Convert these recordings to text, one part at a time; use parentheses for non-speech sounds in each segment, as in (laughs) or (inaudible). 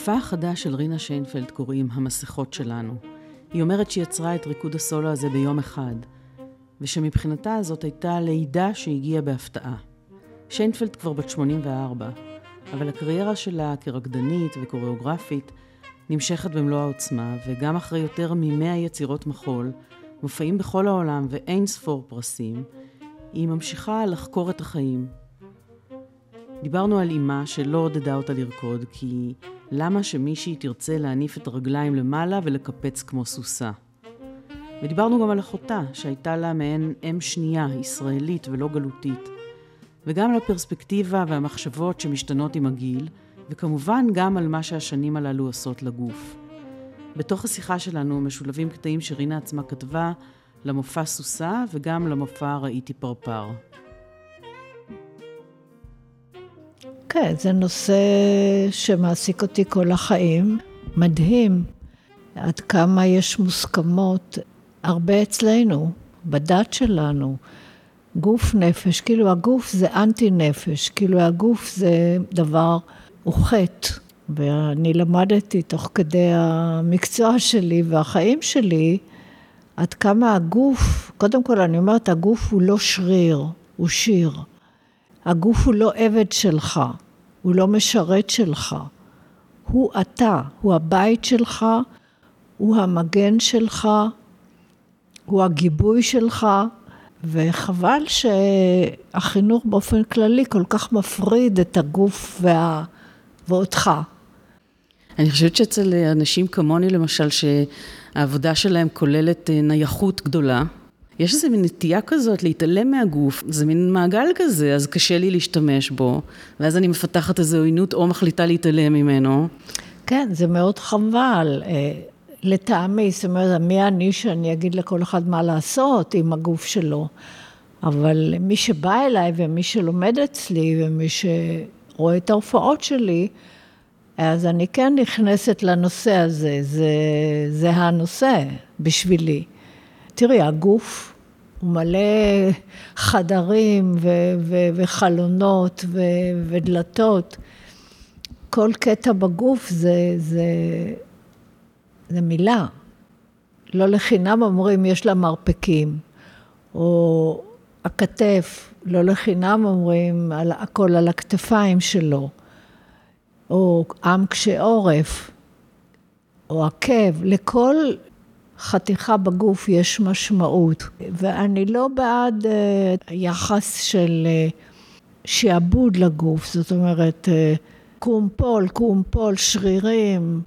למופע החדש של רינה שיינפלד קוראים המסכות שלנו. היא אומרת שהיא יצרה את ריקוד הסולו הזה ביום אחד, ושמבחינתה זאת הייתה לידה שהגיעה בהפתעה. שיינפלד כבר בת 84, אבל הקריירה שלה כרקדנית וקוריאוגרפית נמשכת במלוא העוצמה, וגם אחרי יותר ממאה יצירות מחול, מופעים בכל העולם ואין ספור פרסים, היא ממשיכה לחקור את החיים. דיברנו על אימה שלא עודדה אותה לרקוד, כי למה שמישהי תרצה להניף את הרגליים למעלה ולקפץ כמו סוסה? ודיברנו גם על אחותה, שהייתה לה מעין אם שנייה, ישראלית ולא גלותית, וגם על הפרספקטיבה והמחשבות שמשתנות עם הגיל, וכמובן גם על מה שהשנים הללו עושות לגוף. בתוך השיחה שלנו משולבים קטעים שרינה עצמה כתבה למופע סוסה וגם למופע ראיתי פרפר. כן, זה נושא שמעסיק אותי כל החיים. מדהים עד כמה יש מוסכמות, הרבה אצלנו, בדת שלנו. גוף נפש, כאילו הגוף זה אנטי נפש, כאילו הגוף זה דבר, הוא חטא. ואני למדתי תוך כדי המקצוע שלי והחיים שלי, עד כמה הגוף, קודם כל אני אומרת, הגוף הוא לא שריר, הוא שיר. הגוף הוא לא עבד שלך, הוא לא משרת שלך. הוא אתה, הוא הבית שלך, הוא המגן שלך, הוא הגיבוי שלך, וחבל שהחינוך באופן כללי כל כך מפריד את הגוף וה... ואותך. אני חושבת שאצל אנשים כמוני למשל, שהעבודה שלהם כוללת אה, נייחות גדולה, יש איזו מין נטייה כזאת להתעלם מהגוף, זה מין מעגל כזה, אז קשה לי להשתמש בו, ואז אני מפתחת איזו עוינות או מחליטה להתעלם ממנו. כן, זה מאוד חבל. אה, לטעמי, זאת אומרת, מי אני שאני אגיד לכל אחד מה לעשות עם הגוף שלו? אבל מי שבא אליי ומי שלומד אצלי ומי שרואה את ההופעות שלי, אז אני כן נכנסת לנושא הזה, זה, זה הנושא בשבילי. תראי, הגוף הוא מלא חדרים ו- ו- וחלונות ו- ודלתות. כל קטע בגוף זה, זה, זה מילה. לא לחינם אומרים יש לה מרפקים, או הכתף, לא לחינם אומרים על, הכל על הכתפיים שלו, או עם קשה עורף, או עקב, לכל חתיכה בגוף יש משמעות. ואני לא בעד uh, יחס של uh, שעבוד לגוף, זאת אומרת, uh, קום פול, קום פול, שרירים,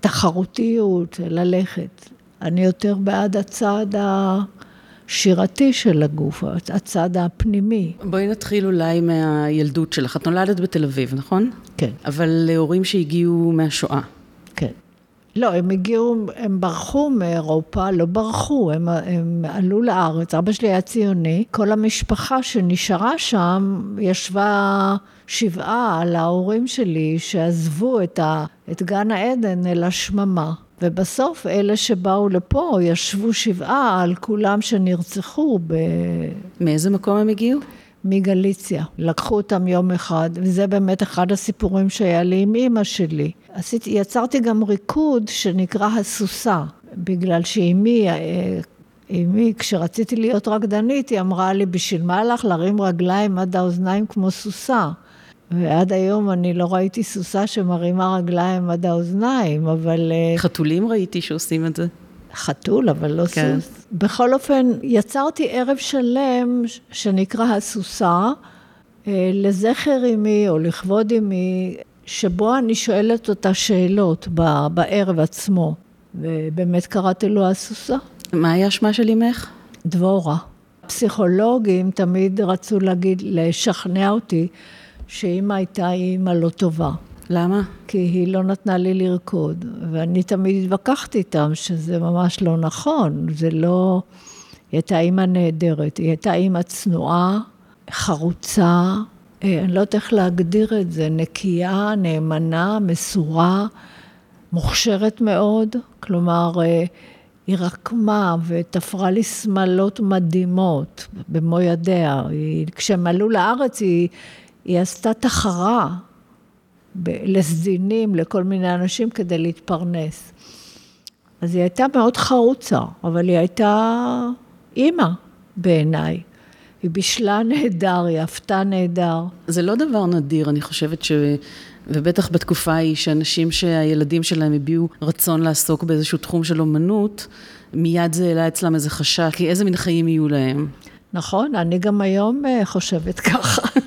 תחרותיות, ללכת. אני יותר בעד הצד השירתי של הגוף, הצד הפנימי. בואי נתחיל אולי מהילדות שלך. את נולדת בתל אביב, נכון? כן. אבל להורים שהגיעו מהשואה. כן. לא, הם הגיעו, הם ברחו מאירופה, לא ברחו, הם, הם עלו לארץ. אבא שלי היה ציוני, כל המשפחה שנשארה שם ישבה שבעה על ההורים שלי שעזבו את, ה, את גן העדן אל השממה. ובסוף אלה שבאו לפה ישבו שבעה על כולם שנרצחו ב... מאיזה מקום הם הגיעו? מגליציה. לקחו אותם יום אחד, וזה באמת אחד הסיפורים שהיה לי עם אימא שלי. עשיתי, יצרתי גם ריקוד שנקרא הסוסה, בגלל שאימי, אה, אימי, כשרציתי להיות רקדנית, היא אמרה לי, בשביל מה לך להרים רגליים עד האוזניים כמו סוסה? ועד היום אני לא ראיתי סוסה שמרימה רגליים עד האוזניים, אבל... אה, חתולים ראיתי שעושים את זה. חתול, אבל לא כן. סוס. בכל אופן, יצרתי ערב שלם שנקרא הסוסה, אה, לזכר אמי או לכבוד אמי, שבו אני שואלת אותה שאלות בערב עצמו, ובאמת קראתי לו הסוסה. מה היה שמה של אמך? דבורה. פסיכולוגים תמיד רצו להגיד, לשכנע אותי שאימא הייתה אימא לא טובה. למה? כי היא לא נתנה לי לרקוד, ואני תמיד התווכחתי איתם שזה ממש לא נכון, זה לא... היא הייתה אימא נהדרת, היא הייתה אימא צנועה, חרוצה, אה, אני לא יודעת איך להגדיר את זה, נקייה, נאמנה, מסורה, מוכשרת מאוד, כלומר, אה, היא רקמה ותפרה לי שמלות מדהימות במו ידיה. היא, כשהם עלו לארץ היא, היא עשתה תחרה לסדינים, לכל מיני אנשים כדי להתפרנס. אז היא הייתה מאוד חרוצה, אבל היא הייתה אימא בעיניי. היא בישלה נהדר, היא עפתה נהדר. זה לא דבר נדיר, אני חושבת ש... ובטח בתקופה ההיא, שאנשים שהילדים שלהם הביעו רצון לעסוק באיזשהו תחום של אומנות, מיד זה העלה אצלם איזה חשש, כי איזה מין חיים יהיו להם. נכון, אני גם היום אה, חושבת ככה. (laughs)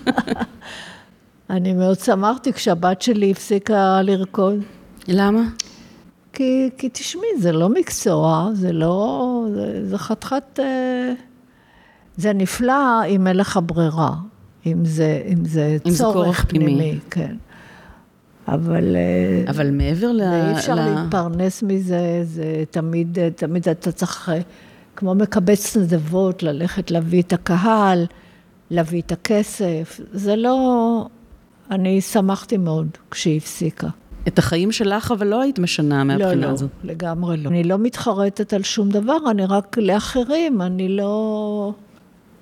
אני מאוד שמחתי כשהבת שלי הפסיקה לרקוד. למה? כי, כי תשמעי, זה לא מקצוע, זה לא... זה, זה חתיכת... אה, זה נפלא אם אין לך ברירה, אם זה, אם זה אם צורך זה פנימי. פנימי. כן. אבל... אה, אבל מעבר ל... אי אפשר ל... להתפרנס מזה, זה תמיד, תמיד אתה צריך, אה, כמו מקבץ נדבות, ללכת להביא את הקהל, להביא את הכסף. זה לא... אני שמחתי מאוד כשהיא הפסיקה. את החיים שלך, אבל לא היית משנה מהבחינה לא, לא, הזאת. לא, לגמרי לא. אני לא מתחרטת על שום דבר, אני רק לאחרים, אני לא...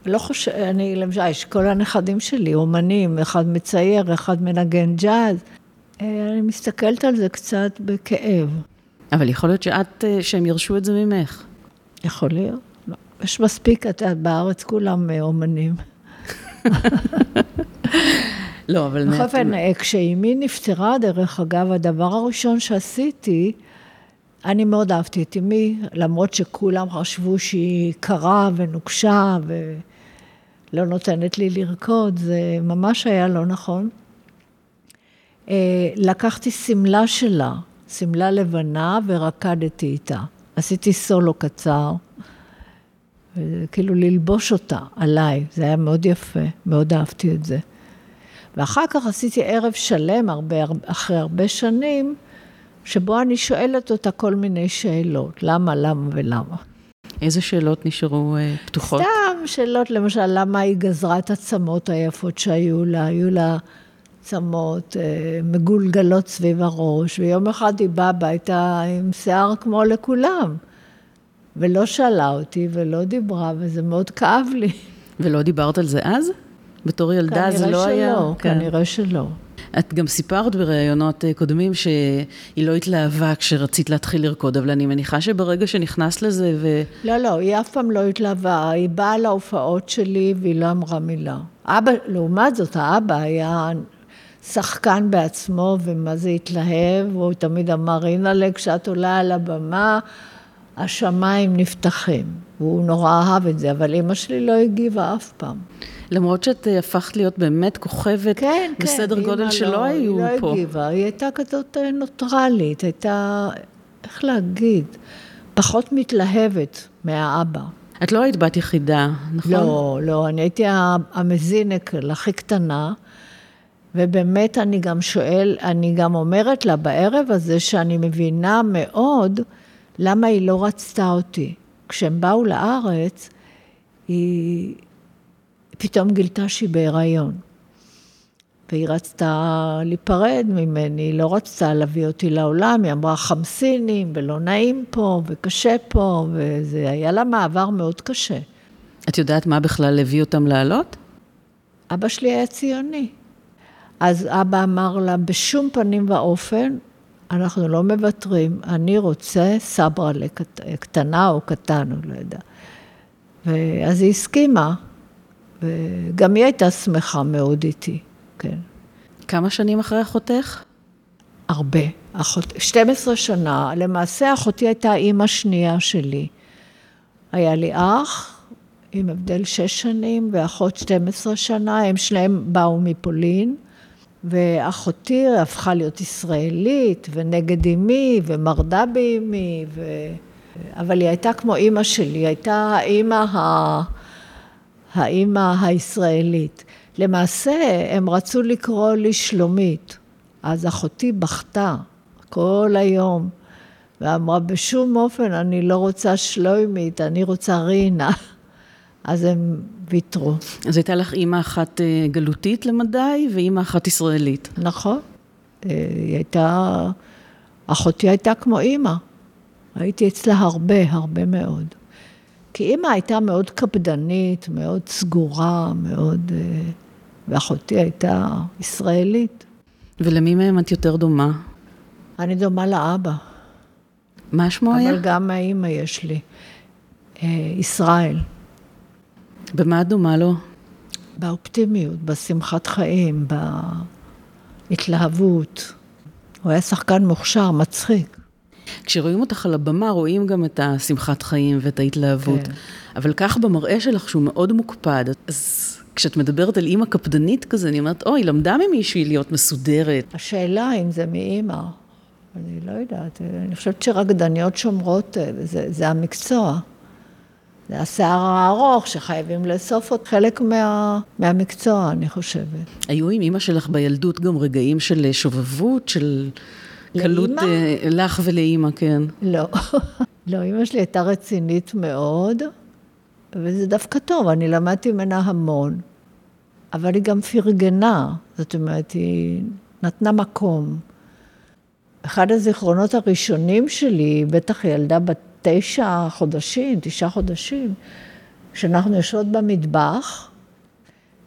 לא חושב, אני למשל, יש כל הנכדים שלי, אומנים, אחד מצייר, אחד מנגן ג'אז. אה, אני מסתכלת על זה קצת בכאב. אבל יכול להיות שאת, אה, שהם ירשו את זה ממך. יכול להיות. לא. יש מספיק, את יודעת, בארץ כולם אה, אומנים. (laughs) לא, אבל... בכל אופן, כשאימי נפטרה, דרך אגב, הדבר הראשון שעשיתי, אני מאוד אהבתי את אמי, למרות שכולם חשבו שהיא קרה ונוקשה ולא נותנת לי לרקוד, זה ממש היה לא נכון. אה, לקחתי שמלה שלה, שמלה לבנה, ורקדתי איתה. עשיתי סולו קצר, כאילו ללבוש אותה עליי, זה היה מאוד יפה, מאוד אהבתי את זה. ואחר כך עשיתי ערב שלם, הרבה, אחרי הרבה שנים, שבו אני שואלת אותה כל מיני שאלות, למה, למה ולמה. איזה שאלות נשארו uh, פתוחות? סתם שאלות, למשל, למה היא גזרה את הצמות היפות שהיו לה, היו לה צמות uh, מגולגלות סביב הראש, ויום אחד היא באה הביתה עם שיער כמו לכולם, ולא שאלה אותי ולא דיברה, וזה מאוד כאב לי. ולא דיברת על זה אז? בתור ילדה זה לא שלא, היה? כן. כנראה שלא. את גם סיפרת בראיונות אה, קודמים שהיא לא התלהבה כשרצית להתחיל לרקוד, אבל אני מניחה שברגע שנכנסת לזה ו... לא, לא, היא אף פעם לא התלהבה. היא באה להופעות שלי והיא לא אמרה מילה. אבא, לעומת זאת, האבא היה שחקן בעצמו, ומה זה התלהב, הוא תמיד אמר, הנה, כשאת עולה על הבמה, השמיים נפתחים. הוא נורא אהב את זה, אבל אימא שלי לא הגיבה אף פעם. למרות שאת אה, הפכת להיות באמת כוכבת כן, כן בסדר כן, גודל שלא לא, היו לא פה. היא לא הגיבה, היא הייתה כזאת אה, נוטרלית, הייתה, איך להגיד, פחות מתלהבת מהאבא. את לא היית בת יחידה, נכון? לא, לא, אני הייתי המזינקל הכי קטנה, ובאמת אני גם שואל, אני גם אומרת לה בערב הזה שאני מבינה מאוד למה היא לא רצתה אותי. כשהם באו לארץ, היא פתאום גילתה שהיא בהיריון. והיא רצתה להיפרד ממני, היא לא רצתה להביא אותי לעולם, היא אמרה חמסינים, ולא נעים פה, וקשה פה, וזה היה לה מעבר מאוד קשה. את יודעת מה בכלל הביא אותם לעלות? אבא שלי היה ציוני. אז אבא אמר לה, בשום פנים ואופן, אנחנו לא מוותרים, אני רוצה סברה קטנה או קטן, הוא לא יודע. ואז היא הסכימה, וגם היא הייתה שמחה מאוד איתי, כן. כמה שנים אחרי אחותך? הרבה. אחות, 12 שנה. למעשה אחותי הייתה אימא שנייה שלי. היה לי אח עם הבדל שש שנים ואחות 12 שנה, הם שניהם באו מפולין. ואחותי הפכה להיות ישראלית, ונגד אמי, ומרדה באמי, ו... אבל היא הייתה כמו אימא שלי, היא הייתה האימא, ה... האימא הישראלית. למעשה, הם רצו לקרוא לי שלומית, אז אחותי בכתה כל היום, ואמרה, בשום אופן אני לא רוצה שלומית, אני רוצה רינה. (laughs) אז הם ויתרו. אז הייתה לך אימא אחת אה, גלותית למדי ואימא אחת ישראלית. נכון. אה, היא הייתה, אחותי הייתה כמו אימא. הייתי אצלה הרבה, הרבה מאוד. כי אימא הייתה מאוד קפדנית, מאוד סגורה, מאוד... אה, ואחותי הייתה ישראלית. ולמי מהם את יותר דומה? אני דומה לאבא. מה שמו היה? אבל גם האימא יש לי. אה, ישראל. במה את דומה לו? באופטימיות, בשמחת חיים, בהתלהבות. הוא היה שחקן מוכשר, מצחיק. כשרואים אותך על הבמה, רואים גם את השמחת חיים ואת ההתלהבות. כן. אבל כך במראה שלך, שהוא מאוד מוקפד, אז כשאת מדברת על אימא קפדנית כזה, אני אומרת, אוי, למדה ממישהי להיות מסודרת. השאלה אם זה מאימא, אני לא יודעת, אני חושבת שרקדניות שומרות, זה, זה המקצוע. זה השיער הארוך שחייבים לאסוף עוד חלק מה, מהמקצוע, אני חושבת. היו עם אימא שלך בילדות גם רגעים של שובבות, של קלות? אה, לך ולאימא, כן. לא. (laughs) לא, אימא שלי הייתה רצינית מאוד, וזה דווקא טוב, אני למדתי ממנה המון. אבל היא גם פרגנה, זאת אומרת, היא נתנה מקום. אחד הזיכרונות הראשונים שלי, בטח ילדה בת תשע חודשים, תשעה חודשים, שאנחנו יושבות במטבח,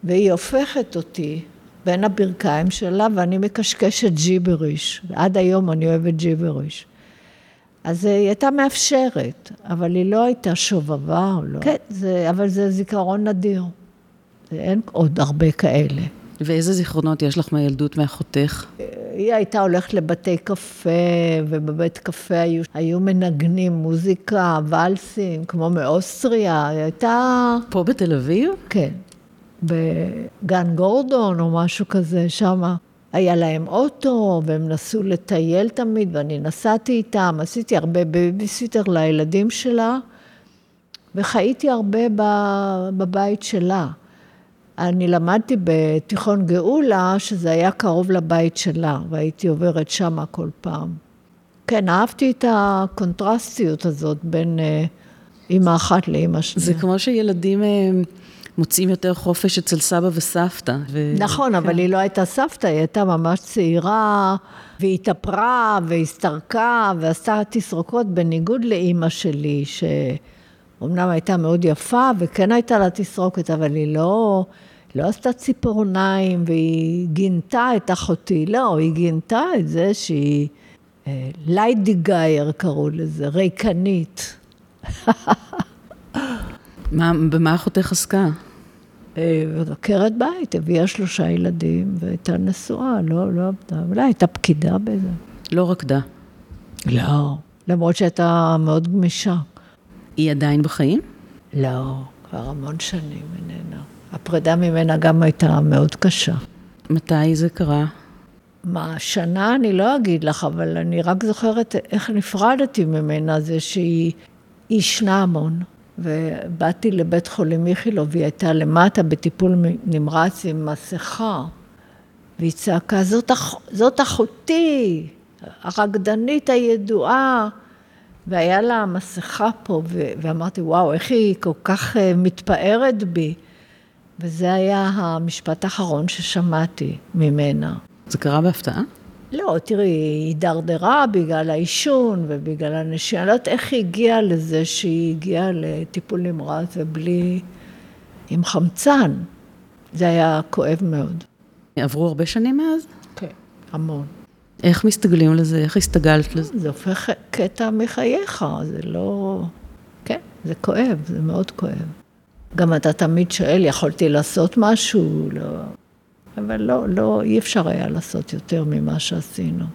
והיא הופכת אותי בין הברכיים שלה, ואני מקשקשת ג'יבריש. ועד היום אני אוהבת ג'יבריש. אז היא הייתה מאפשרת, אבל היא לא הייתה שובבה או לא. כן, זה, אבל זה זיכרון נדיר. אין עוד הרבה כאלה. ואיזה זיכרונות יש לך מהילדות מאחותך? היא הייתה הולכת לבתי קפה, ובבית קפה היו, היו מנגנים מוזיקה, ואלסים, כמו מאוסטריה, היא הייתה... פה בתל אביב? כן. בגן גורדון או משהו כזה, שמה. היה להם אוטו, והם נסעו לטייל תמיד, ואני נסעתי איתם, עשיתי הרבה בייביסיטר לילדים שלה, וחייתי הרבה בבית שלה. אני למדתי בתיכון גאולה, שזה היה קרוב לבית שלה, והייתי עוברת שמה כל פעם. כן, אהבתי את הקונטרסטיות הזאת בין אה, אימא אחת לאימא שנייה. זה כמו שילדים אה, מוצאים יותר חופש אצל סבא וסבתא. ו... נכון, כן. אבל היא לא הייתה סבתא, היא הייתה ממש צעירה, והיא התאפרה, והסתרקה, ועשתה תסרוקות, בניגוד לאימא שלי, שאומנם הייתה מאוד יפה, וכן הייתה לה תסרוקת, אבל היא לא... לא עשתה ציפורניים והיא גינתה את אחותי, לא, היא גינתה את זה שהיא ליידיגייר קראו לזה, ריקנית. (laughs) מה, במה אחותך עסקה? עקרת בית, הביאה שלושה ילדים והייתה נשואה, לא, לא עבדה, אולי הייתה פקידה בזה. לא רקדה. לא, למרות שהייתה מאוד גמישה. היא עדיין בחיים? לא, כבר המון שנים איננה. הפרידה ממנה גם הייתה מאוד קשה. מתי זה קרה? מה, שנה אני לא אגיד לך, אבל אני רק זוכרת איך נפרדתי ממנה, זה שהיא ישנה המון. ובאתי לבית חולים איכילוב, והיא הייתה למטה בטיפול נמרץ עם מסכה, והיא צעקה, זאת, אח... זאת אחותי, הרקדנית הידועה. והיה לה מסכה פה, ו... ואמרתי, וואו, איך היא כל כך אה, מתפארת בי. וזה היה המשפט האחרון ששמעתי ממנה. זה קרה בהפתעה? לא, תראי, היא הידרדרה בגלל העישון ובגלל הנשייה. אני לא יודעת איך היא הגיעה לזה שהיא הגיעה לטיפול נמרץ ובלי... עם חמצן. זה היה כואב מאוד. עברו הרבה שנים מאז? כן, המון. איך מסתגלים לזה? איך הסתגלת לזה? זה הופך קטע מחייך, זה לא... כן, זה כואב, זה מאוד כואב. גם אתה תמיד שואל, יכולתי לעשות משהו? לא. אבל לא, לא, אי אפשר היה לעשות יותר ממה שעשינו.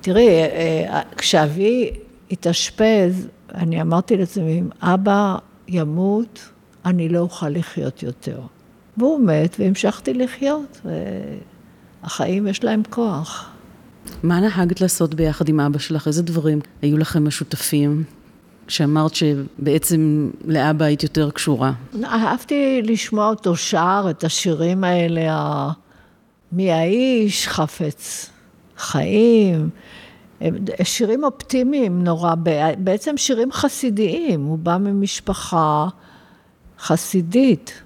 תראי, אה, כשאבי התאשפז, אני אמרתי לעצמי, אם אבא ימות, אני לא אוכל לחיות יותר. והוא מת, והמשכתי לחיות, והחיים יש להם כוח. מה נהגת לעשות ביחד עם אבא שלך? איזה דברים היו לכם משותפים? שאמרת שבעצם לאבא היית יותר קשורה. אהבתי לשמוע אותו שר את השירים האלה, מי האיש, חפץ חיים, שירים אופטימיים נורא, בעצם שירים חסידיים, הוא בא ממשפחה חסידית.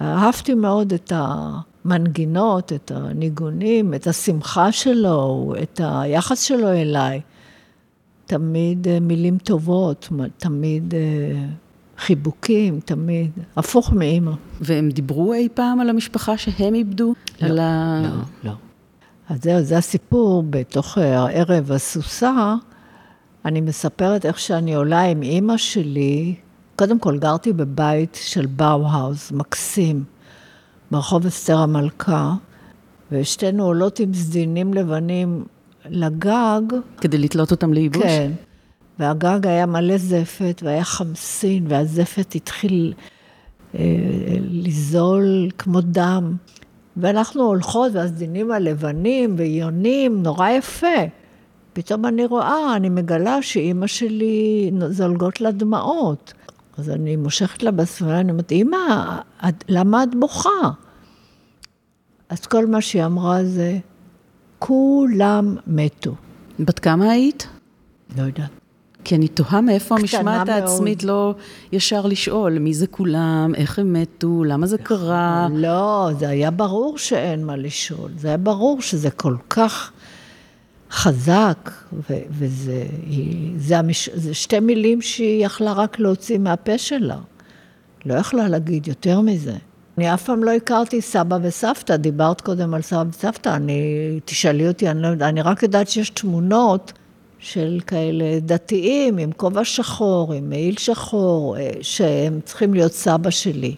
אהבתי מאוד את המנגינות, את הניגונים, את השמחה שלו, את היחס שלו אליי. תמיד אה, מילים טובות, תמיד אה, חיבוקים, תמיד, הפוך מאימא. והם דיברו אי פעם על המשפחה שהם איבדו? לא, על ה... לא, לא. אז זהו, זה הסיפור בתוך הערב הסוסה. אני מספרת איך שאני עולה עם אימא שלי, קודם כל גרתי בבית של באו-האוס, מקסים, ברחוב אסתר המלכה, ושתינו עולות עם סדינים לבנים לגג. כדי לתלות אותם לייבוש? כן. והגג היה מלא זפת, והיה חמסין, והזפת התחיל אה, לזול כמו דם. ואנחנו הולכות, והסדינים הלבנים ויונים, נורא יפה. פתאום אני רואה, אני מגלה שאימא שלי זולגות לה דמעות. אז אני מושכת לה בספינה, אני אומרת, אימא, למה את בוכה? אז כל מה שהיא אמרה זה, כולם מתו. בת כמה היית? לא יודעת. כי אני תוהה מאיפה המשמעת העצמית לא ישר לשאול, מי זה כולם, איך הם מתו, למה זה קרה. לא, זה היה ברור שאין מה לשאול. זה היה ברור שזה כל כך חזק, ו- וזה זה המש, זה שתי מילים שהיא יכלה רק להוציא מהפה שלה. לא יכלה להגיד יותר מזה. אני אף פעם לא הכרתי סבא וסבתא, דיברת קודם על סבא וסבתא, אני, תשאלי אותי, אני לא יודעת, אני רק יודעת שיש תמונות של כאלה דתיים עם כובע שחור, עם מעיל שחור, אה, שהם צריכים להיות סבא שלי.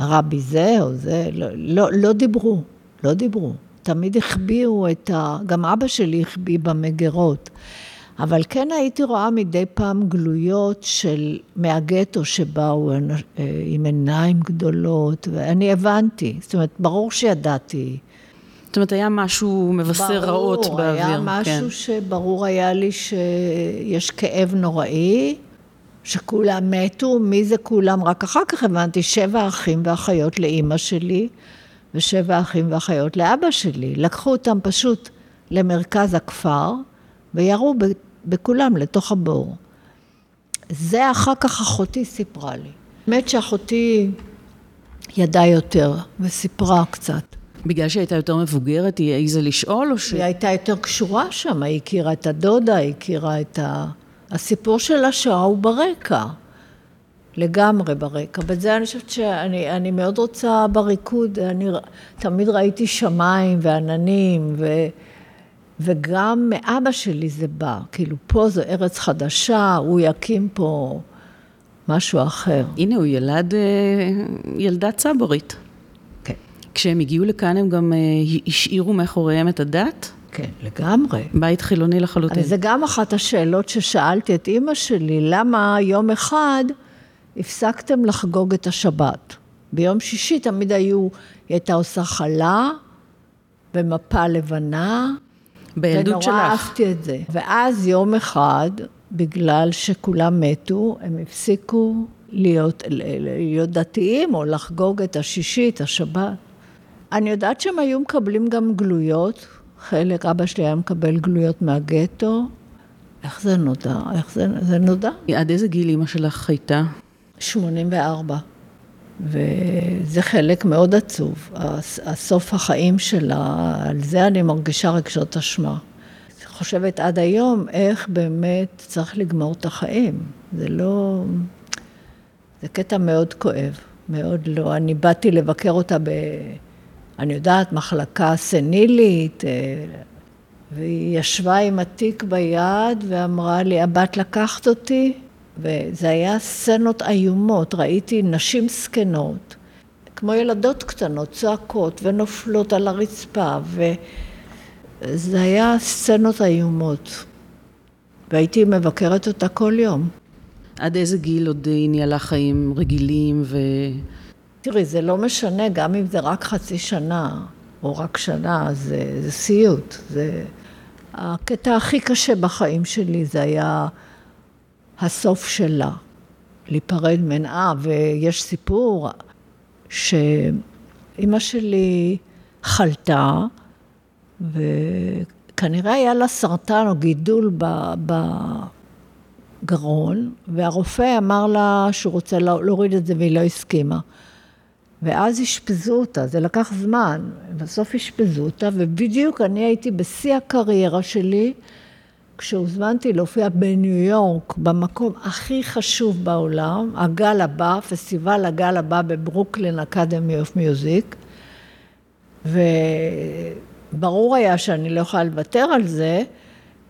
רבי זה או זה, לא, לא, לא דיברו, לא דיברו. תמיד החביאו את ה... גם אבא שלי החביא במגירות. אבל כן הייתי רואה מדי פעם גלויות של מהגטו שבאו אה, עם עיניים גדולות, ואני הבנתי, זאת אומרת, ברור שידעתי. זאת אומרת, היה משהו מבשר ברור, רעות באוויר. ברור, היה משהו כן. שברור היה לי שיש כאב נוראי, שכולם מתו, מי זה כולם? רק אחר כך הבנתי, שבע אחים ואחיות לאימא שלי, ושבע אחים ואחיות לאבא שלי. לקחו אותם פשוט למרכז הכפר, וירו בכולם לתוך הבור. זה אחר כך אחותי סיפרה לי. האמת שאחותי ידעה יותר וסיפרה קצת. בגלל שהיא הייתה יותר מבוגרת, היא העיזה לשאול או ש... היא הייתה יותר קשורה שם, היא הכירה את הדודה, היא הכירה את ה... הסיפור של השואה הוא ברקע, לגמרי ברקע. בזה אני חושבת שאני מאוד רוצה בריקוד, אני תמיד ראיתי שמיים ועננים, ו... וגם מאבא שלי זה בא, כאילו פה זו ארץ חדשה, הוא יקים פה משהו אחר. הנה, הוא ילד, אה, ילדה צברית. כשהם הגיעו לכאן הם גם אה, השאירו מאחוריהם את הדת? כן, לגמרי. בית חילוני לחלוטין. זה גם אחת השאלות ששאלתי את אימא שלי, למה יום אחד הפסקתם לחגוג את השבת? ביום שישי תמיד היו, היא הייתה עושה חלה ומפה לבנה. בילדות שלך. ונורא אהבתי את זה. ואז יום אחד, בגלל שכולם מתו, הם הפסיקו להיות, להיות דתיים או לחגוג את השישי, את השבת. אני יודעת שהם היו מקבלים גם גלויות, חלק, אבא שלי היה מקבל גלויות מהגטו. איך זה נודע? איך זה, זה נודע? עד איזה גיל אימא שלך הייתה? 84. וזה חלק מאוד עצוב, הסוף החיים שלה, על זה אני מרגישה רגשות אשמה. חושבת עד היום איך באמת צריך לגמור את החיים. זה לא... זה קטע מאוד כואב, מאוד לא. אני באתי לבקר אותה ב... אני יודעת, מחלקה סנילית, אה, והיא ישבה עם התיק ביד ואמרה לי, הבת לקחת אותי? וזה היה סצנות איומות, ראיתי נשים זקנות, כמו ילדות קטנות, צועקות ונופלות על הרצפה, וזה היה סצנות איומות. והייתי מבקרת אותה כל יום. עד איזה גיל עוד היא ניהלה חיים רגילים ו... תראי, זה לא משנה, גם אם זה רק חצי שנה, או רק שנה, זה, זה סיוט. זה... הקטע הכי קשה בחיים שלי זה היה הסוף שלה, להיפרד ממנה, ויש סיפור שאימא שלי חלתה, וכנראה היה לה סרטן או גידול בגרון, והרופא אמר לה שהוא רוצה להוריד את זה והיא לא הסכימה. ואז אשפזו אותה, זה לקח זמן, בסוף אשפזו אותה, ובדיוק אני הייתי בשיא הקריירה שלי, כשהוזמנתי להופיע בניו יורק, במקום הכי חשוב בעולם, הגל הבא, פסטיבל הגל הבא בברוקלין אקדמי אוף מיוזיק, ברור היה שאני לא יכולה לוותר על זה,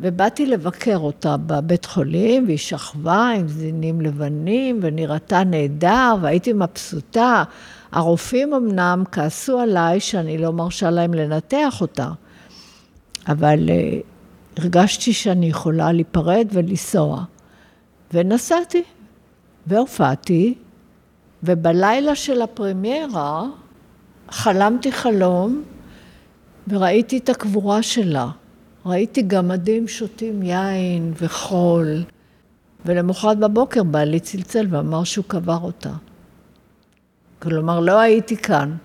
ובאתי לבקר אותה בבית חולים, והיא שכבה עם זינים לבנים, ונראתה נהדר, והייתי מבסוטה. הרופאים אמנם כעסו עליי שאני לא מרשה להם לנתח אותה, אבל uh, הרגשתי שאני יכולה להיפרד ולנסוע. ונסעתי, והופעתי, ובלילה של הפרמיירה חלמתי חלום וראיתי את הקבורה שלה. ראיתי גמדים שותים יין וחול, ולמחרת בבוקר בעלי צלצל ואמר שהוא קבר אותה. כלומר, לא הייתי כאן.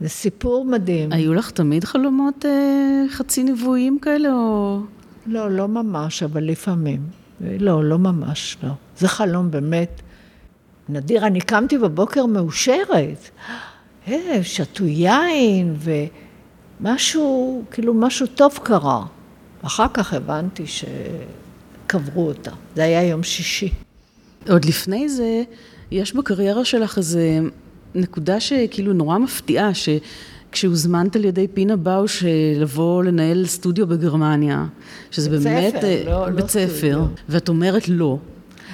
זה סיפור מדהים. היו לך תמיד חלומות אה, חצי נבואיים כאלה, או... לא, לא ממש, אבל לפעמים. לא, לא ממש, לא. זה חלום באמת נדיר. אני קמתי בבוקר מאושרת. אה, שתו יין, ומשהו, כאילו משהו טוב קרה. אחר כך הבנתי שקברו אותה. זה היה יום שישי. עוד לפני זה, יש בקריירה שלך איזה נקודה שכאילו נורא מפתיעה, שכשהוזמנת על ידי פינה באוש לבוא לנהל סטודיו בגרמניה, שזה בית באמת ספר, לא, בית לא ספר, סטודיו. ואת אומרת לא.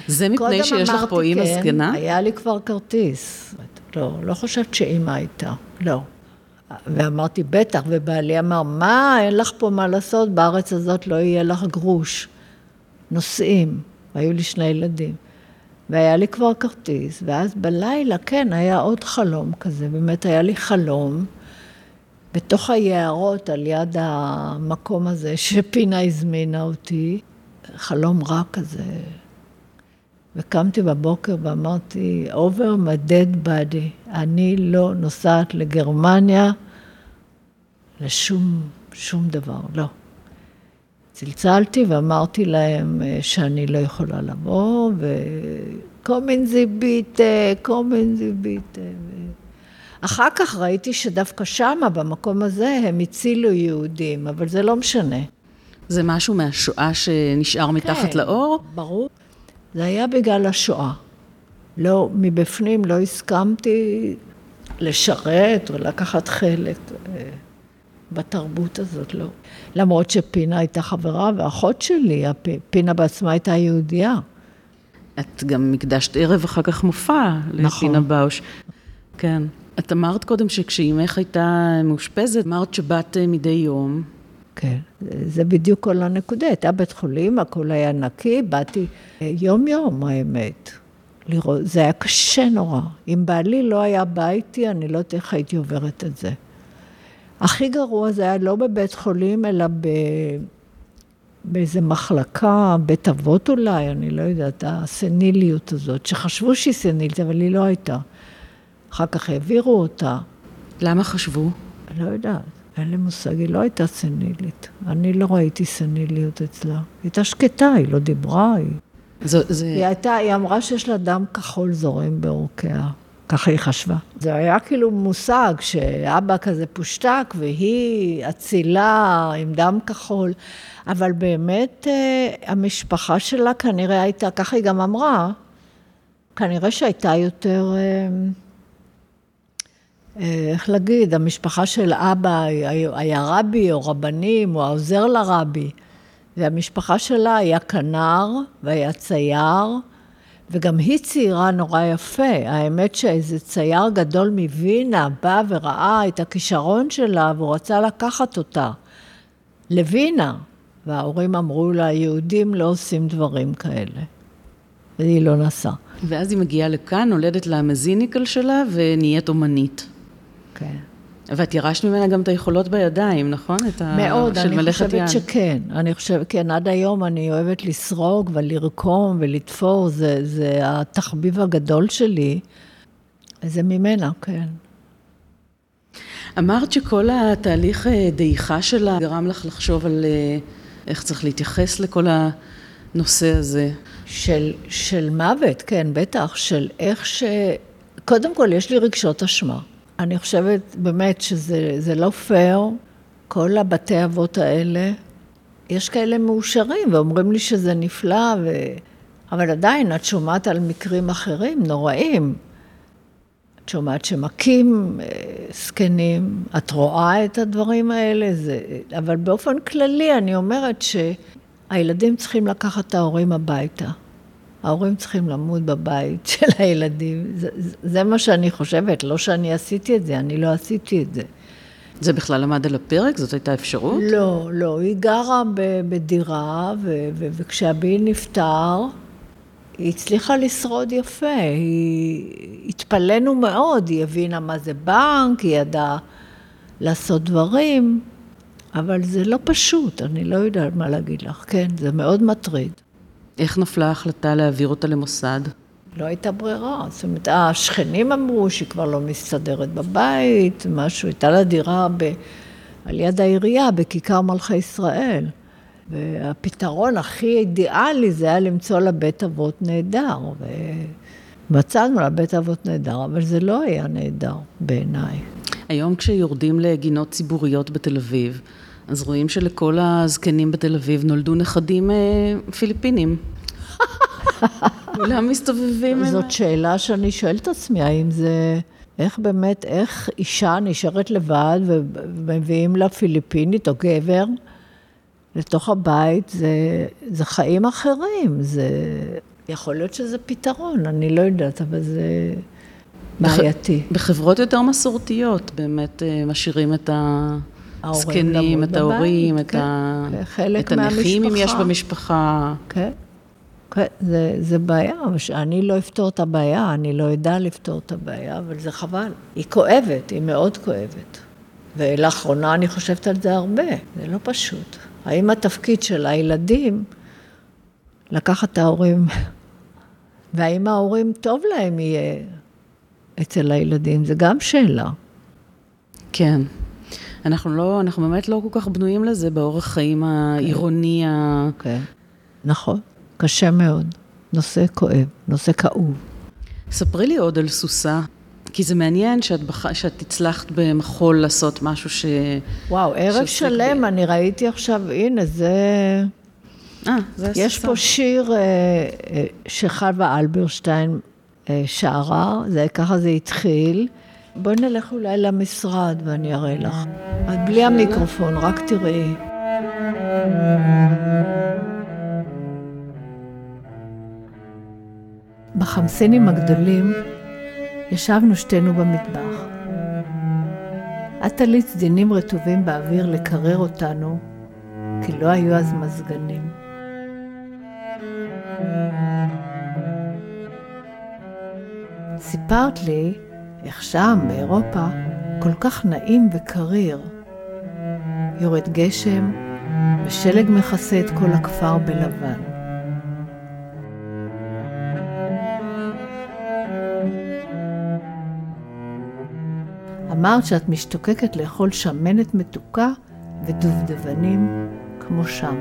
זה מפני שיש לך פה אימא כן, זקנה? היה לי כבר כרטיס. לא, לא חושבת שאימא הייתה, לא. ואמרתי, בטח, ובעלי אמר, מה, אין לך פה מה לעשות, בארץ הזאת לא יהיה לך גרוש. נוסעים, היו לי שני ילדים. והיה לי כבר כרטיס, ואז בלילה, כן, היה עוד חלום כזה, באמת היה לי חלום, בתוך היערות על יד המקום הזה שפינה הזמינה אותי, חלום רע כזה. וקמתי בבוקר ואמרתי, over my dead body, אני לא נוסעת לגרמניה לשום, שום דבר, לא. צלצלתי ואמרתי להם אה, שאני לא יכולה לבוא, וקומן זי ביטה, קומן ביטה. אחר כך ראיתי שדווקא שמה, במקום הזה, הם הצילו יהודים, אבל זה לא משנה. זה משהו מהשואה שנשאר מתחת כן, לאור? ברור. זה היה בגלל השואה. לא, מבפנים לא הסכמתי לשרת ולקחת חלק. בתרבות הזאת, לא. למרות שפינה הייתה חברה ואחות שלי, פינה בעצמה הייתה יהודייה. את גם הקדשת ערב אחר כך מופע נכון. לפינה באוש. כן. את אמרת קודם שכשאימך הייתה מאושפזת, אמרת שבאת אה, מדי יום. כן, זה בדיוק כל הנקודה. הייתה בית חולים, הכל היה נקי, באתי אה, יום-יום, האמת. לראות, זה היה קשה נורא. אם בעלי לא היה בא איתי, אני לא יודעת איך הייתי עוברת את זה. הכי גרוע זה היה לא בבית חולים, אלא ב... באיזה מחלקה, בית אבות אולי, אני לא יודעת, הסניליות הזאת, שחשבו שהיא סנילית, אבל היא לא הייתה. אחר כך העבירו אותה. למה חשבו? לא יודעת, אין לי מושג, היא לא הייתה סנילית. אני לא ראיתי סניליות אצלה. היא הייתה שקטה, היא לא דיברה, היא... זה, זה... היא הייתה, היא אמרה שיש לה דם כחול זורם בעורקיה. ככה היא חשבה. זה היה כאילו מושג שאבא כזה פושטק והיא אצילה עם דם כחול, אבל באמת אה, המשפחה שלה כנראה הייתה, ככה היא גם אמרה, כנראה שהייתה יותר, אה, אה, איך להגיד, המשפחה של אבא היה רבי או רבנים או העוזר לרבי, והמשפחה שלה היה כנר והיה צייר. וגם היא ציירה נורא יפה. האמת שאיזה צייר גדול מווינה בא וראה את הכישרון שלה והוא רצה לקחת אותה לווינה. וההורים אמרו לה, יהודים לא עושים דברים כאלה. והיא לא נסעה. ואז היא מגיעה לכאן, נולדת לה המזיניקל שלה ונהיית אומנית. כן. ואת ירשת ממנה גם את היכולות בידיים, נכון? את ה... מאוד, אני חושבת יד. שכן. אני חושבת, כן, עד היום אני אוהבת לסרוג ולרקום ולתפור, זה, זה התחביב הגדול שלי. זה ממנה, כן. אמרת שכל התהליך אה, דעיכה שלה גרם לך לחשוב על אה, איך צריך להתייחס לכל הנושא הזה. של, של מוות, כן, בטח, של איך ש... קודם כל, יש לי רגשות אשמה. אני חושבת באמת שזה לא פייר, כל הבתי אבות האלה, יש כאלה מאושרים ואומרים לי שזה נפלא, ו... אבל עדיין את שומעת על מקרים אחרים נוראים. את שומעת שמכים אה, זקנים, את רואה את הדברים האלה, זה, אבל באופן כללי אני אומרת שהילדים צריכים לקחת את ההורים הביתה. ההורים צריכים למות בבית (laughs) של הילדים. זה, זה מה שאני חושבת, לא שאני עשיתי את זה, אני לא עשיתי את זה. זה בכלל עמד על הפרק? זאת הייתה אפשרות? לא, לא. היא גרה בדירה, ו- ו- וכשאבי נפטר, היא הצליחה לשרוד יפה. היא... התפלאנו מאוד, היא הבינה מה זה בנק, היא ידעה לעשות דברים, אבל זה לא פשוט, אני לא יודעת מה להגיד לך. כן, זה מאוד מטריד. איך נפלה ההחלטה להעביר אותה למוסד? לא הייתה ברירה. זאת אומרת, השכנים אמרו שהיא כבר לא מסתדרת בבית, משהו, הייתה לה דירה ב... על יד העירייה, בכיכר מלכי ישראל. והפתרון הכי אידיאלי זה היה למצוא לה בית אבות נהדר. ומצאנו לה בית אבות נהדר, אבל זה לא היה נהדר בעיניי. היום כשיורדים לגינות ציבוריות בתל אביב, אז רואים שלכל הזקנים בתל אביב נולדו נכדים אה, פיליפינים. כולם מסתובבים. זאת שאלה שאני שואלת את עצמי, האם זה... איך באמת, איך אישה נשארת לבד ומביאים לה פיליפינית או גבר לתוך הבית, זה, זה חיים אחרים, זה... יכול להיות שזה פתרון, אני לא יודעת, אבל זה בעייתי. בחברות יותר מסורתיות, באמת אה, משאירים את הזקנים, את ההורים, את, כן, ה... את הנכים, אם יש במשפחה. כן. כן, זה, זה בעיה, אני לא אפתור את הבעיה, אני לא אדע לפתור את הבעיה, אבל זה חבל. היא כואבת, היא מאוד כואבת. ולאחרונה אני חושבת על זה הרבה, זה לא פשוט. האם התפקיד של הילדים לקחת את ההורים, (laughs) והאם ההורים טוב להם יהיה אצל הילדים, זה גם שאלה. כן. אנחנו לא, אנחנו באמת לא כל כך בנויים לזה באורח חיים העירוני. כן, נכון. קשה מאוד. נושא כואב, נושא כאוב. ספרי לי עוד על סוסה, כי זה מעניין שאת, בח... שאת הצלחת במחול לעשות משהו ש... וואו, ערב שלם, ב... אני ראיתי עכשיו, הנה, זה... אה, זה. יש פה שיר אה, אה, שחווה אלברשטיין אה, שרה, זה, ככה זה התחיל. בואי נלך אולי למשרד ואני אראה לך. בלי המיקרופון, רק תראי. בחמסינים הגדולים ישבנו שתינו במטבח. את תלית סדינים רטובים באוויר לקרר אותנו, כי לא היו אז מזגנים. סיפרת לי איך שם, באירופה, כל כך נעים וקריר. יורד גשם, ושלג מכסה את כל הכפר בלבן. אמרת שאת משתוקקת לאכול שמנת מתוקה ודובדבנים כמו שם.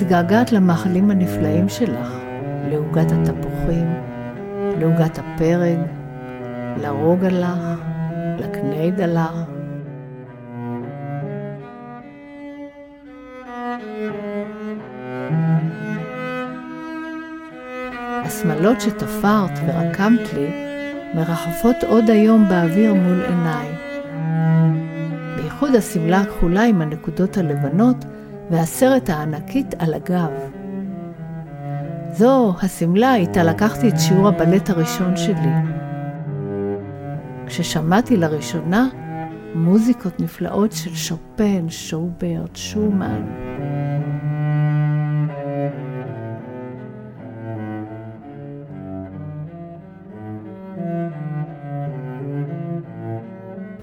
מתגעגעת למאכלים הנפלאים שלך, לעוגת התפוחים, לעוגת הפרג, לרוגלח, לקניידלח. השמלות שתפרת ורקמת לי מרחפות עוד היום באוויר מול עיניי. בייחוד השמלה הכחולה עם הנקודות הלבנות והסרט הענקית על הגב. זו השמלה איתה לקחתי את שיעור הבלט הראשון שלי. כששמעתי לראשונה מוזיקות נפלאות של שופן, שוברט, שומן.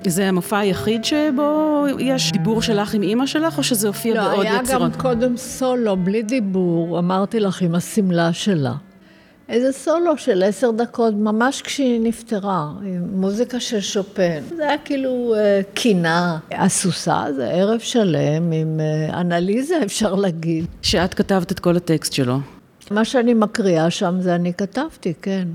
זה המופע היחיד שבו יש דיבור שלך עם אימא שלך, או שזה הופיע לא, בעוד יצירות? לא, היה גם קודם סולו, בלי דיבור, אמרתי לך, עם השמלה שלה. איזה סולו של עשר דקות, ממש כשהיא נפטרה, עם מוזיקה של שופן. זה היה כאילו אה, קינה. הסוסה זה ערב שלם עם אה, אנליזה, (laughs) אפשר להגיד. שאת כתבת את כל הטקסט שלו. מה שאני מקריאה שם זה אני כתבתי, כן.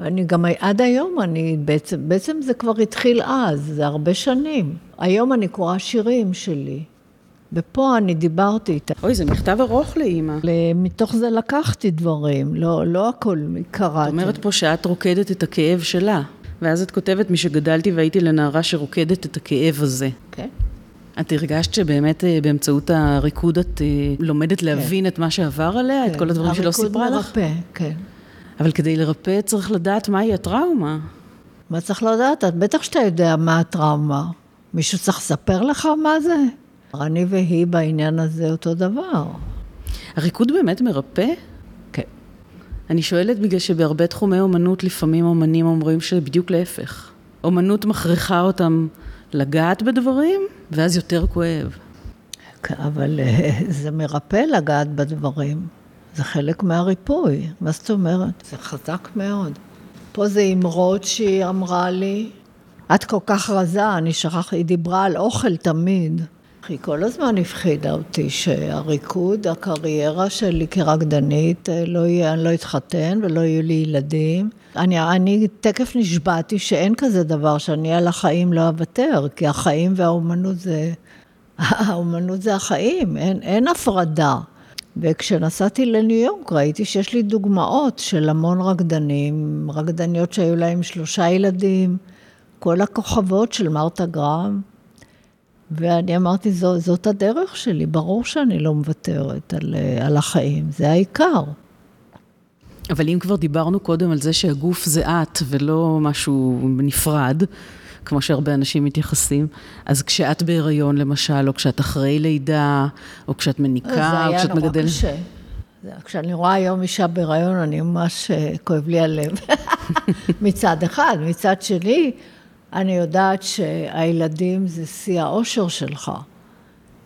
אני גם, עד היום אני, בעצם, בעצם זה כבר התחיל אז, זה הרבה שנים. היום אני קוראה שירים שלי. ופה אני דיברתי איתה. אוי, זה מכתב ארוך לאימא. מתוך זה לקחתי דברים, לא, לא הכל קראתי. את אומרת פה שאת רוקדת את הכאב שלה, ואז את כותבת, משגדלתי והייתי לנערה שרוקדת את הכאב הזה. כן. את הרגשת שבאמת אה, באמצעות הריקוד את אה, לומדת להבין כן. את מה שעבר עליה, כן. את כל הדברים שלא סיפרה לך? הריקוד מרפא, כן. אבל כדי לרפא צריך לדעת מהי הטראומה. מה צריך לדעת? בטח שאתה יודע מה הטראומה. מישהו צריך לספר לך מה זה? אני והיא בעניין הזה אותו דבר. הריקוד באמת מרפא? כן. אני שואלת בגלל שבהרבה תחומי אומנות לפעמים אומנים אומרים שבדיוק להפך. אומנות מכריחה אותם לגעת בדברים, ואז יותר כואב. כן, אבל אה, זה מרפא לגעת בדברים. זה חלק מהריפוי. מה זאת אומרת? זה חזק מאוד. פה זה אמרות שהיא אמרה לי, את כל כך רזה, אני שכחתי, היא דיברה על אוכל תמיד. היא כל הזמן הפחידה אותי שהריקוד, הקריירה שלי כרקדנית, אה, לא יהיה, אני לא אתחתן ולא יהיו לי ילדים. אני, אני תקף נשבעתי שאין כזה דבר, שאני על החיים לא אוותר, כי החיים והאומנות זה, (laughs) האומנות זה החיים, אין, אין הפרדה. וכשנסעתי לניו יורק ראיתי שיש לי דוגמאות של המון רקדנים, רקדניות שהיו להם שלושה ילדים, כל הכוכבות של מרתה גרם. ואני אמרתי, זו, זאת הדרך שלי, ברור שאני לא מוותרת על, על החיים, זה העיקר. אבל אם כבר דיברנו קודם על זה שהגוף זה את ולא משהו נפרד, כמו שהרבה אנשים מתייחסים, אז כשאת בהיריון למשל, או כשאת אחרי לידה, או כשאת מניקה, או כשאת מגדלת... זה היה נורא קשה. כשאני רואה היום אישה בהיריון, אני ממש אה, כואב לי הלב. (laughs) מצד אחד, מצד שני, אני יודעת שהילדים זה שיא האושר שלך.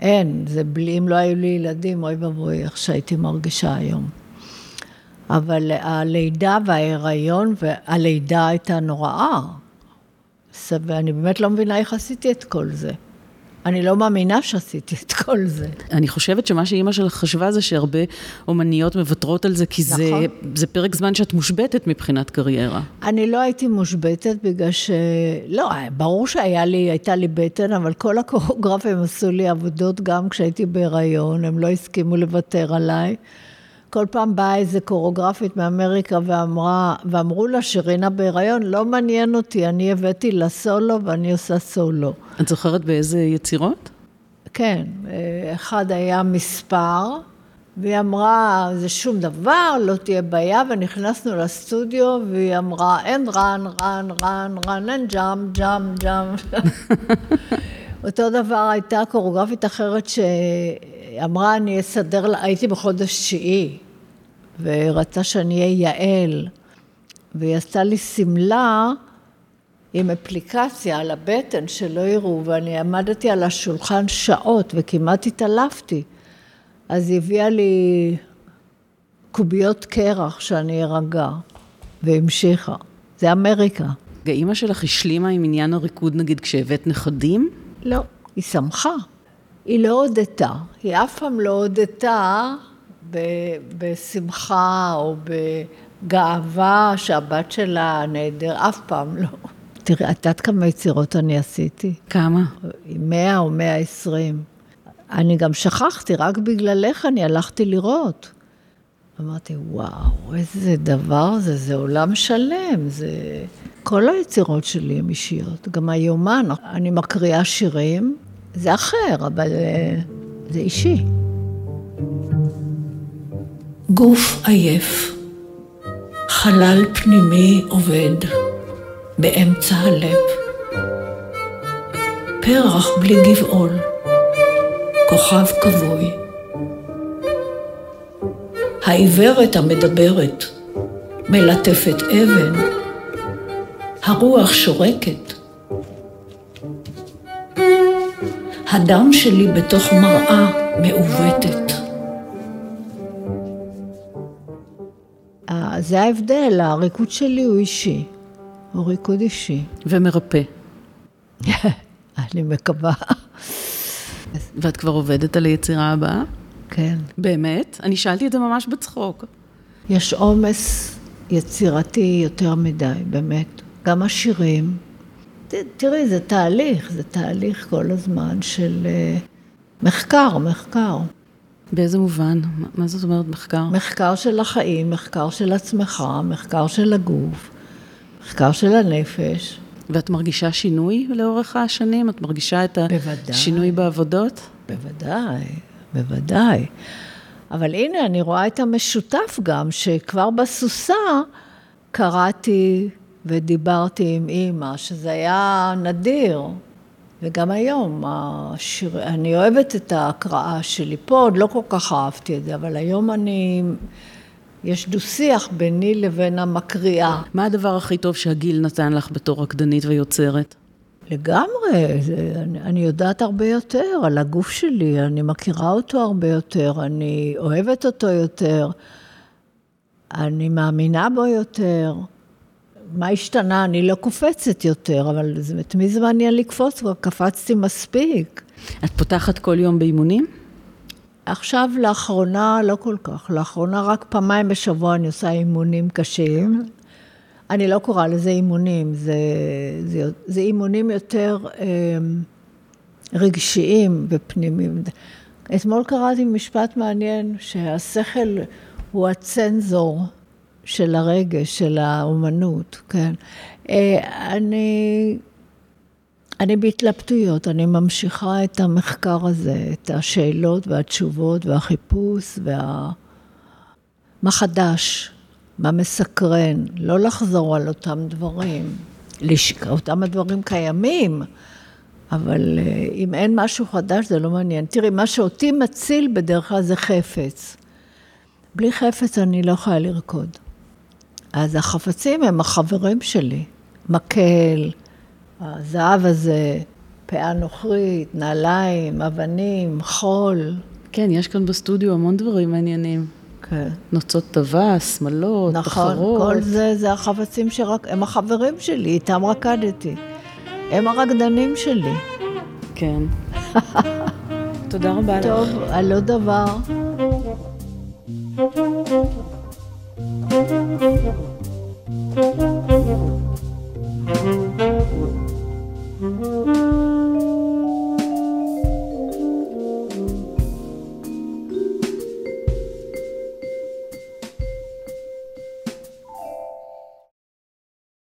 אין, זה בלי, אם לא היו לי ילדים, אוי ואבוי, איך שהייתי מרגישה היום. אבל הלידה וההיריון, והלידה הייתה נוראה. ואני באמת לא מבינה איך עשיתי את כל זה. אני לא מאמינה שעשיתי את כל זה. אני חושבת שמה שאימא שלך חשבה זה שהרבה אומניות מוותרות על זה, כי נכון. זה, זה פרק זמן שאת מושבתת מבחינת קריירה. אני לא הייתי מושבתת בגלל ש... לא, ברור שהייתה לי בטן, אבל כל הקוריאוגרפים עשו לי עבודות גם כשהייתי בהיריון, הם לא הסכימו לוותר עליי. כל פעם באה איזה קוריאוגרפית מאמריקה ואמרה, ואמרו לה שרינה בהיריון, לא מעניין אותי, אני הבאתי לה סולו ואני עושה סולו. את זוכרת באיזה יצירות? כן, אחד היה מספר, והיא אמרה, זה שום דבר, לא תהיה בעיה, ונכנסנו לסטודיו, והיא אמרה, אין רן, רן, רן, רן, אין ג'אם, ג'אם, ג'אם. (laughs) אותו דבר הייתה קוריאוגרפית אחרת שאמרה, אני אסדר, הייתי בחודש תשיעי, ורצה שאני אהיה יעל, והיא עשתה לי שמלה עם אפליקציה על הבטן שלא יראו, ואני עמדתי על השולחן שעות וכמעט התעלפתי. אז היא הביאה לי קוביות קרח שאני ארגע, והמשיכה. זה אמריקה. אימא שלך השלימה עם עניין הריקוד נגיד כשהבאת נכדים? לא, היא שמחה. היא לא הודתה, היא אף פעם לא הודתה בשמחה או בגאווה שהבת שלה נהדר, אף פעם לא. תראי, את יודעת כמה יצירות אני עשיתי? כמה? מאה או מאה עשרים. אני גם שכחתי, רק בגללך אני הלכתי לראות. אמרתי, וואו, איזה דבר זה, זה עולם שלם, זה... כל היצירות שלי הן אישיות, גם היומן, אני מקריאה שירים, זה אחר, אבל אה, זה אישי. גוף עייף, חלל פנימי עובד, באמצע הלב. פרח בלי גבעול, כוכב כבוי. העיוורת המדברת, מלטפת אבן, הרוח שורקת. הדם שלי בתוך מראה מעוותת. זה ההבדל, הריקוד שלי הוא אישי. הוא ריקוד אישי. ומרפא. (laughs) אני מקווה. ואת כבר עובדת על היצירה הבאה? כן. באמת? אני שאלתי את זה ממש בצחוק. יש עומס יצירתי יותר מדי, באמת. גם השירים. תראי, זה תהליך, זה תהליך כל הזמן של אה, מחקר, מחקר. באיזה מובן? מה זאת אומרת מחקר? מחקר של החיים, מחקר של עצמך, מחקר של הגוף, מחקר של הנפש. ואת מרגישה שינוי לאורך השנים? את מרגישה את השינוי בעבודות? בוודאי, בוודאי. אבל הנה, אני רואה את המשותף גם, שכבר בסוסה קראתי ודיברתי עם אימא, שזה היה נדיר. וגם היום, השיר... אני אוהבת את ההקראה שלי. פה עוד לא כל כך אהבתי את זה, אבל היום אני... יש דו-שיח ביני לבין המקריאה. מה הדבר הכי טוב שהגיל נתן לך בתור רקדנית ויוצרת? לגמרי, זה, אני, אני יודעת הרבה יותר על הגוף שלי, אני מכירה אותו הרבה יותר, אני אוהבת אותו יותר, אני מאמינה בו יותר. מה השתנה? אני לא קופצת יותר, אבל את מי זה מעניין לקפוץ? כבר קפצתי מספיק. את פותחת כל יום באימונים? עכשיו, לאחרונה, לא כל כך. לאחרונה, רק פעמיים בשבוע אני עושה אימונים קשים. אני לא קוראה לזה אימונים, זה, זה, זה אימונים יותר אה, רגשיים ופנימיים. אתמול קראתי משפט מעניין, שהשכל הוא הצנזור של הרגש, של האומנות, כן. אה, אני, אני בהתלבטויות, אני ממשיכה את המחקר הזה, את השאלות והתשובות והחיפוש וה... מה חדש, מה מסקרן, לא לחזור על אותם דברים. לשק... אותם הדברים קיימים, אבל אה, אם אין משהו חדש זה לא מעניין. תראי, מה שאותי מציל בדרך כלל זה חפץ. בלי חפץ אני לא יכולה לרקוד. אז החפצים הם החברים שלי. מקל, הזהב הזה, פאה נוכרית, נעליים, אבנים, חול. כן, יש כאן בסטודיו המון דברים מעניינים. כן. נוצות טווס, שמלות, נכון, תחרות. נכון, כל זה, זה החפצים שרק, הם החברים שלי, איתם רקדתי. הם הרקדנים שלי. כן. (laughs) תודה רבה לך. טוב, על לא דבר. Mm-hmm.